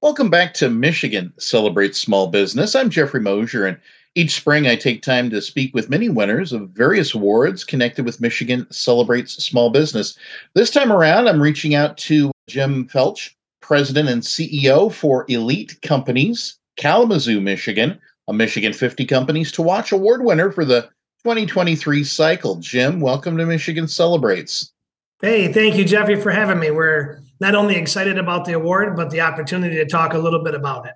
Welcome back to Michigan Celebrates Small Business. I'm Jeffrey Mosher, and each spring I take time to speak with many winners of various awards connected with Michigan Celebrates Small Business. This time around, I'm reaching out to Jim Feltch, President and CEO for Elite Companies, Kalamazoo, Michigan, a Michigan 50 Companies to Watch award winner for the 2023 cycle. Jim, welcome to Michigan Celebrates. Hey, thank you, Jeffrey, for having me. We're not only excited about the award, but the opportunity to talk a little bit about it.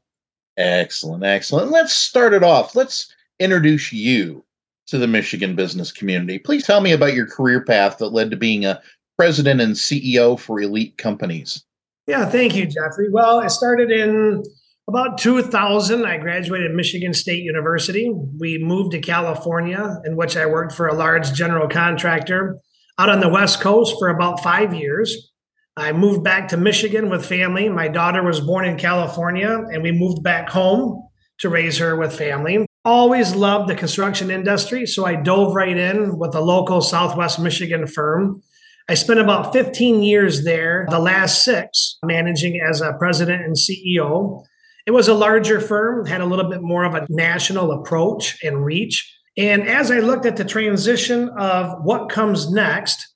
Excellent, excellent. Let's start it off. Let's introduce you to the Michigan business community. Please tell me about your career path that led to being a president and CEO for elite companies. Yeah, thank you, Jeffrey. Well, I started in about 2000. I graduated Michigan State University. We moved to California, in which I worked for a large general contractor out on the West Coast for about five years. I moved back to Michigan with family. My daughter was born in California, and we moved back home to raise her with family. Always loved the construction industry, so I dove right in with a local Southwest Michigan firm. I spent about 15 years there, the last six managing as a president and CEO. It was a larger firm, had a little bit more of a national approach and reach. And as I looked at the transition of what comes next,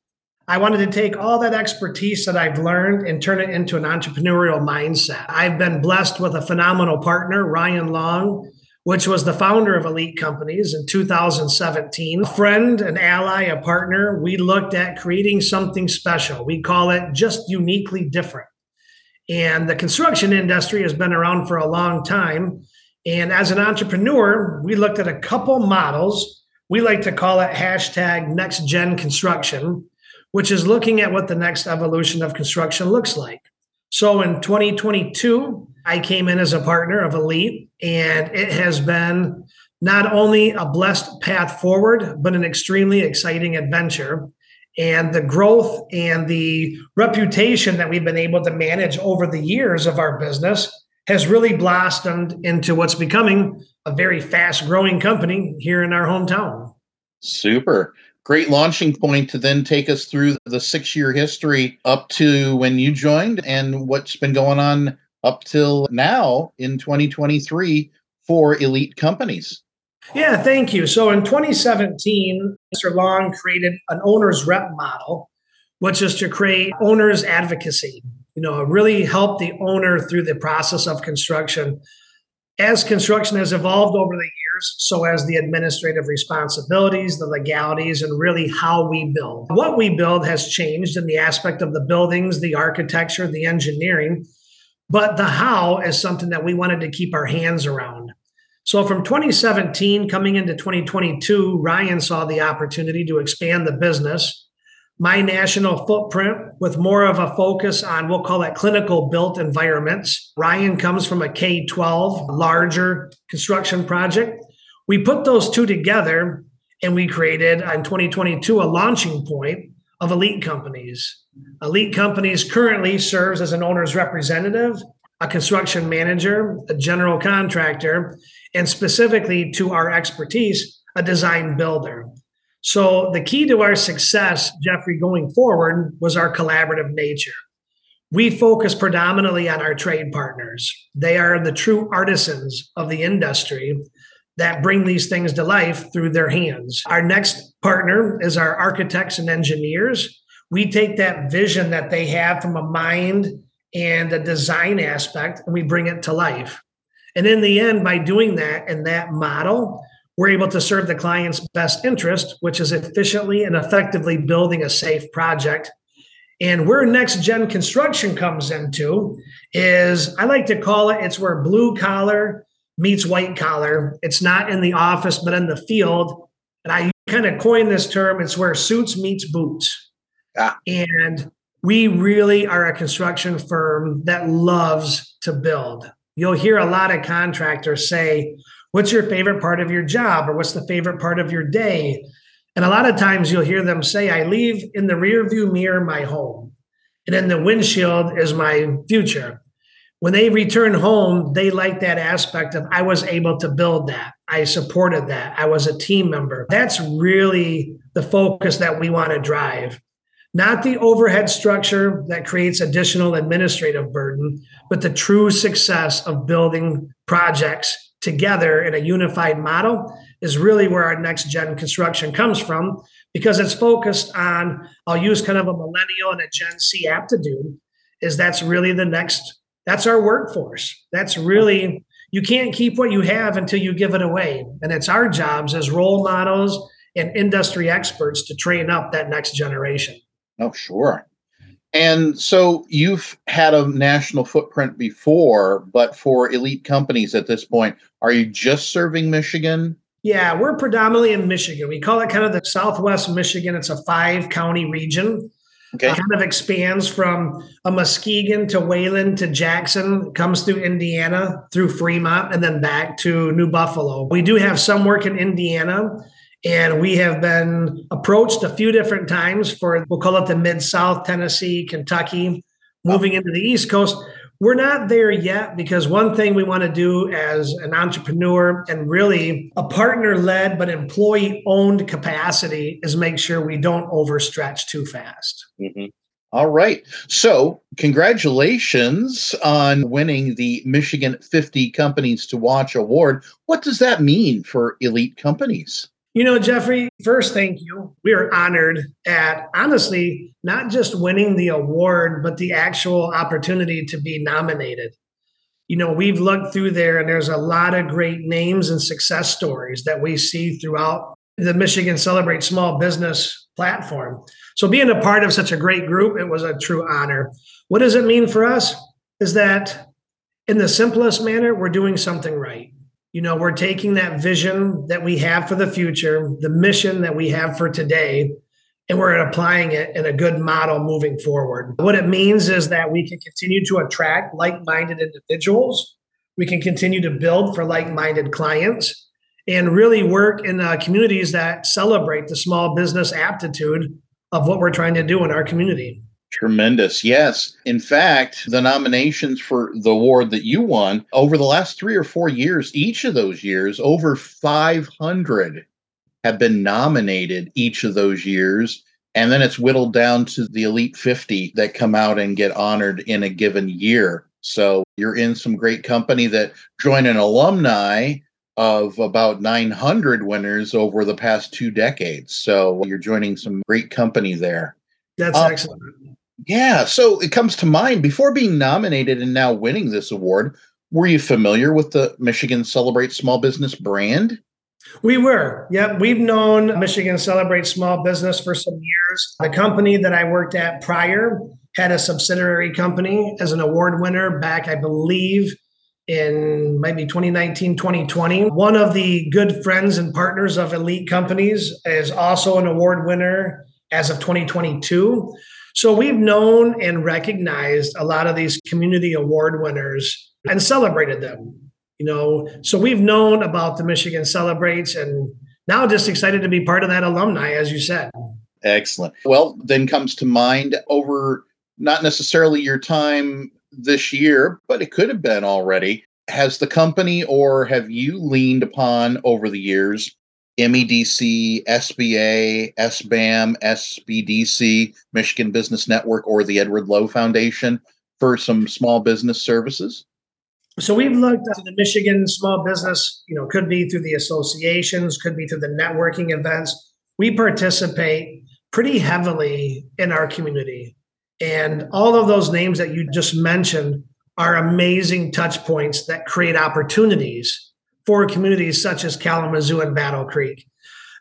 I wanted to take all that expertise that I've learned and turn it into an entrepreneurial mindset. I've been blessed with a phenomenal partner, Ryan Long, which was the founder of Elite Companies in 2017. A friend, an ally, a partner. We looked at creating something special. We call it just uniquely different. And the construction industry has been around for a long time. And as an entrepreneur, we looked at a couple models. We like to call it hashtag next gen construction, which is looking at what the next evolution of construction looks like. So in 2022, I came in as a partner of Elite, and it has been not only a blessed path forward, but an extremely exciting adventure. And the growth and the reputation that we've been able to manage over the years of our business has really blossomed into what's becoming a very fast growing company here in our hometown. Super. Great launching point to then take us through the six year history up to when you joined and what's been going on up till now in 2023 for elite companies. Yeah, thank you. So in 2017, Mr. Long created an owner's rep model, which is to create owner's advocacy you know, really help the owner through the process of construction. As construction has evolved over the years, so as the administrative responsibilities, the legalities, and really how we build. What we build has changed in the aspect of the buildings, the architecture, the engineering, but the how is something that we wanted to keep our hands around. So from 2017 coming into 2022, Ryan saw the opportunity to expand the business my national footprint with more of a focus on we'll call it clinical built environments. Ryan comes from a K 12 larger construction project. We put those two together and we created in 2022 a launching point of elite companies. Elite companies currently serves as an owner's representative, a construction manager, a general contractor, and specifically to our expertise, a design builder. So the key to our success, Jeffrey, going forward was our collaborative nature. We focus predominantly on our trade partners. They are the true artisans of the industry that bring these things to life through their hands. Our next partner is our architects and engineers. We take that vision that they have from a mind and a design aspect and we bring it to life. And in the end, by doing that and that model, we're able to serve the client's best interest, which is efficiently and effectively building a safe project. And where next gen construction comes into is I like to call it it's where blue collar meets white collar. It's not in the office, but in the field. And I kind of coined this term it's where suits meets boots. Ah. And we really are a construction firm that loves to build. You'll hear a lot of contractors say, what's your favorite part of your job or what's the favorite part of your day? And a lot of times you'll hear them say, I leave in the rear view mirror my home, and in the windshield is my future. When they return home, they like that aspect of I was able to build that. I supported that. I was a team member. That's really the focus that we want to drive. not the overhead structure that creates additional administrative burden, but the true success of building projects together in a unified model is really where our next gen construction comes from because it's focused on i'll use kind of a millennial and a gen z aptitude is that's really the next that's our workforce. That's really you can't keep what you have until you give it away. And it's our jobs as role models and industry experts to train up that next generation. Oh sure and so you've had a national footprint before, but for elite companies at this point, are you just serving Michigan? Yeah, we're predominantly in Michigan. We call it kind of the Southwest Michigan. It's a five county region. Okay. It kind of expands from a Muskegon to Wayland to Jackson, comes through Indiana, through Fremont, and then back to New Buffalo. We do have some work in Indiana and we have been approached a few different times for, we'll call it the Mid South, Tennessee, Kentucky, moving into the East Coast. We're not there yet because one thing we want to do as an entrepreneur and really a partner led but employee owned capacity is make sure we don't overstretch too fast. Mm-hmm. All right. So, congratulations on winning the Michigan 50 Companies to Watch Award. What does that mean for elite companies? You know, Jeffrey, first, thank you. We are honored at honestly not just winning the award, but the actual opportunity to be nominated. You know, we've looked through there and there's a lot of great names and success stories that we see throughout the Michigan Celebrate Small Business platform. So, being a part of such a great group, it was a true honor. What does it mean for us? Is that in the simplest manner, we're doing something right you know, we're taking that vision that we have for the future, the mission that we have for today, and we're applying it in a good model moving forward. What it means is that we can continue to attract like minded individuals, we can continue to build for like minded clients, and really work in uh, communities that celebrate the small business aptitude of what we're trying to do in our community. Tremendous. Yes. In fact, the nominations for the award that you won over the last three or four years, each of those years, over 500 have been nominated each of those years. And then it's whittled down to the elite 50 that come out and get honored in a given year. So you're in some great company that join an alumni of about 900 winners over the past two decades. So you're joining some great company there. That's um, excellent. Yeah. So it comes to mind before being nominated and now winning this award, were you familiar with the Michigan Celebrate Small Business brand? We were. Yep. We've known Michigan Celebrate Small Business for some years. The company that I worked at prior had a subsidiary company as an award winner back, I believe, in maybe 2019, 2020. One of the good friends and partners of Elite Companies is also an award winner as of 2022. So we've known and recognized a lot of these community award winners and celebrated them. You know, so we've known about the Michigan Celebrates and now just excited to be part of that alumni, as you said. Excellent. Well, then comes to mind over not necessarily your time this year, but it could have been already. Has the company or have you leaned upon over the years MEDC, SBA, SBAM, SBDC, Michigan Business Network, or the Edward Lowe Foundation for some small business services? So we've looked at the Michigan small business, you know, could be through the associations, could be through the networking events. We participate pretty heavily in our community. And all of those names that you just mentioned are amazing touch points that create opportunities for communities such as Kalamazoo and Battle Creek.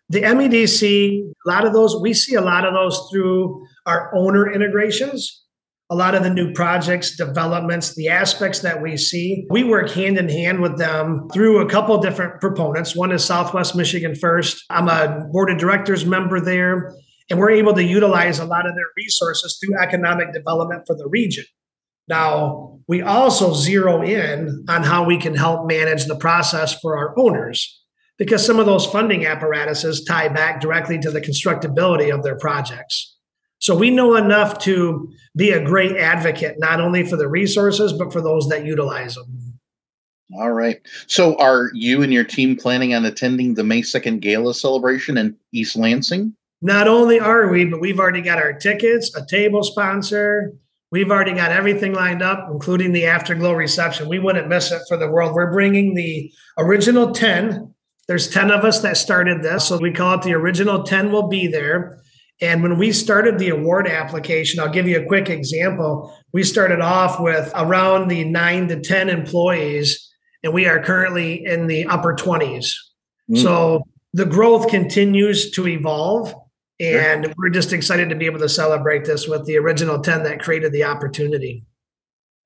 The MEDC, a lot of those, we see a lot of those through our owner integrations, a lot of the new projects, developments, the aspects that we see. We work hand in hand with them through a couple different proponents. One is Southwest Michigan First. I'm a board of directors member there, and we're able to utilize a lot of their resources through economic development for the region. Now, we also zero in on how we can help manage the process for our owners because some of those funding apparatuses tie back directly to the constructability of their projects. So we know enough to be a great advocate, not only for the resources, but for those that utilize them. All right. So are you and your team planning on attending the May 2nd Gala celebration in East Lansing? Not only are we, but we've already got our tickets, a table sponsor. We've already got everything lined up, including the afterglow reception. We wouldn't miss it for the world. We're bringing the original 10. There's 10 of us that started this. So we call it the original 10 will be there. And when we started the award application, I'll give you a quick example. We started off with around the nine to 10 employees, and we are currently in the upper 20s. Mm. So the growth continues to evolve. And sure. we're just excited to be able to celebrate this with the original 10 that created the opportunity.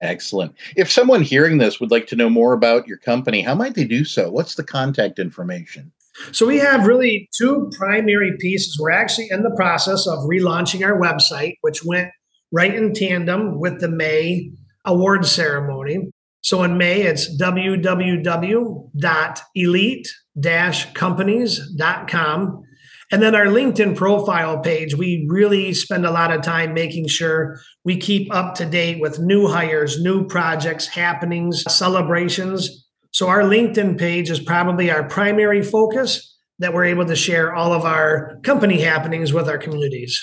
Excellent. If someone hearing this would like to know more about your company, how might they do so? What's the contact information? So we have really two primary pieces. We're actually in the process of relaunching our website, which went right in tandem with the May award ceremony. So in May, it's www.elite-companies.com. And then our LinkedIn profile page, we really spend a lot of time making sure we keep up to date with new hires, new projects, happenings, celebrations, so our LinkedIn page is probably our primary focus that we're able to share all of our company happenings with our communities.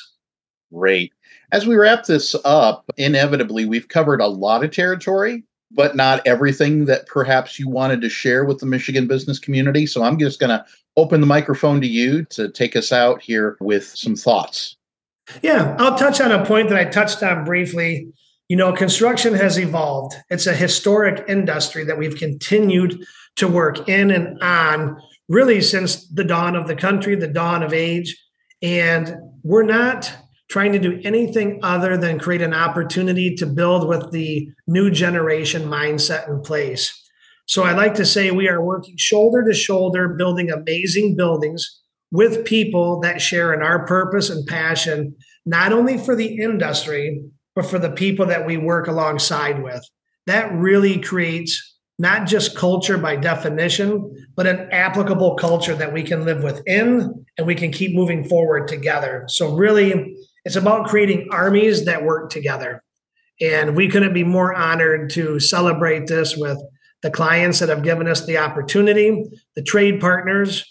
Great. As we wrap this up, inevitably, we've covered a lot of territory, but not everything that perhaps you wanted to share with the Michigan business community. So I'm just going to open the microphone to you to take us out here with some thoughts. Yeah, I'll touch on a point that I touched on briefly you know, construction has evolved. It's a historic industry that we've continued to work in and on really since the dawn of the country, the dawn of age. And we're not trying to do anything other than create an opportunity to build with the new generation mindset in place. So I like to say we are working shoulder to shoulder, building amazing buildings with people that share in our purpose and passion, not only for the industry, but for the people that we work alongside with. That really creates not just culture by definition, but an applicable culture that we can live within and we can keep moving forward together. So, really, it's about creating armies that work together. And we couldn't be more honored to celebrate this with the clients that have given us the opportunity, the trade partners,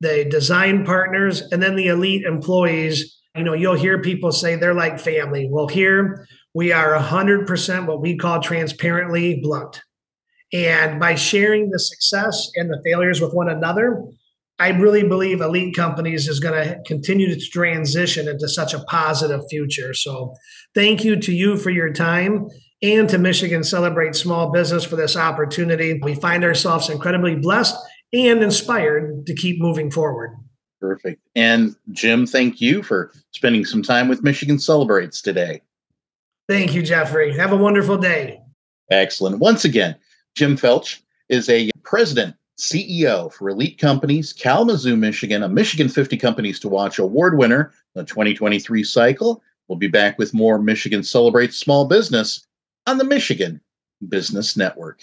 the design partners, and then the elite employees you know, you'll hear people say they're like family. Well, here we are 100% what we call transparently blunt. And by sharing the success and the failures with one another, I really believe elite companies is going to continue to transition into such a positive future. So, thank you to you for your time and to Michigan Celebrate Small Business for this opportunity. We find ourselves incredibly blessed and inspired to keep moving forward. Perfect. And Jim, thank you for spending some time with Michigan Celebrates today. Thank you, Jeffrey. Have a wonderful day. Excellent. Once again, Jim Feltch is a president, CEO for Elite Companies, Kalamazoo, Michigan, a Michigan 50 Companies to Watch award winner, the 2023 cycle. We'll be back with more Michigan Celebrates Small Business on the Michigan Business Network.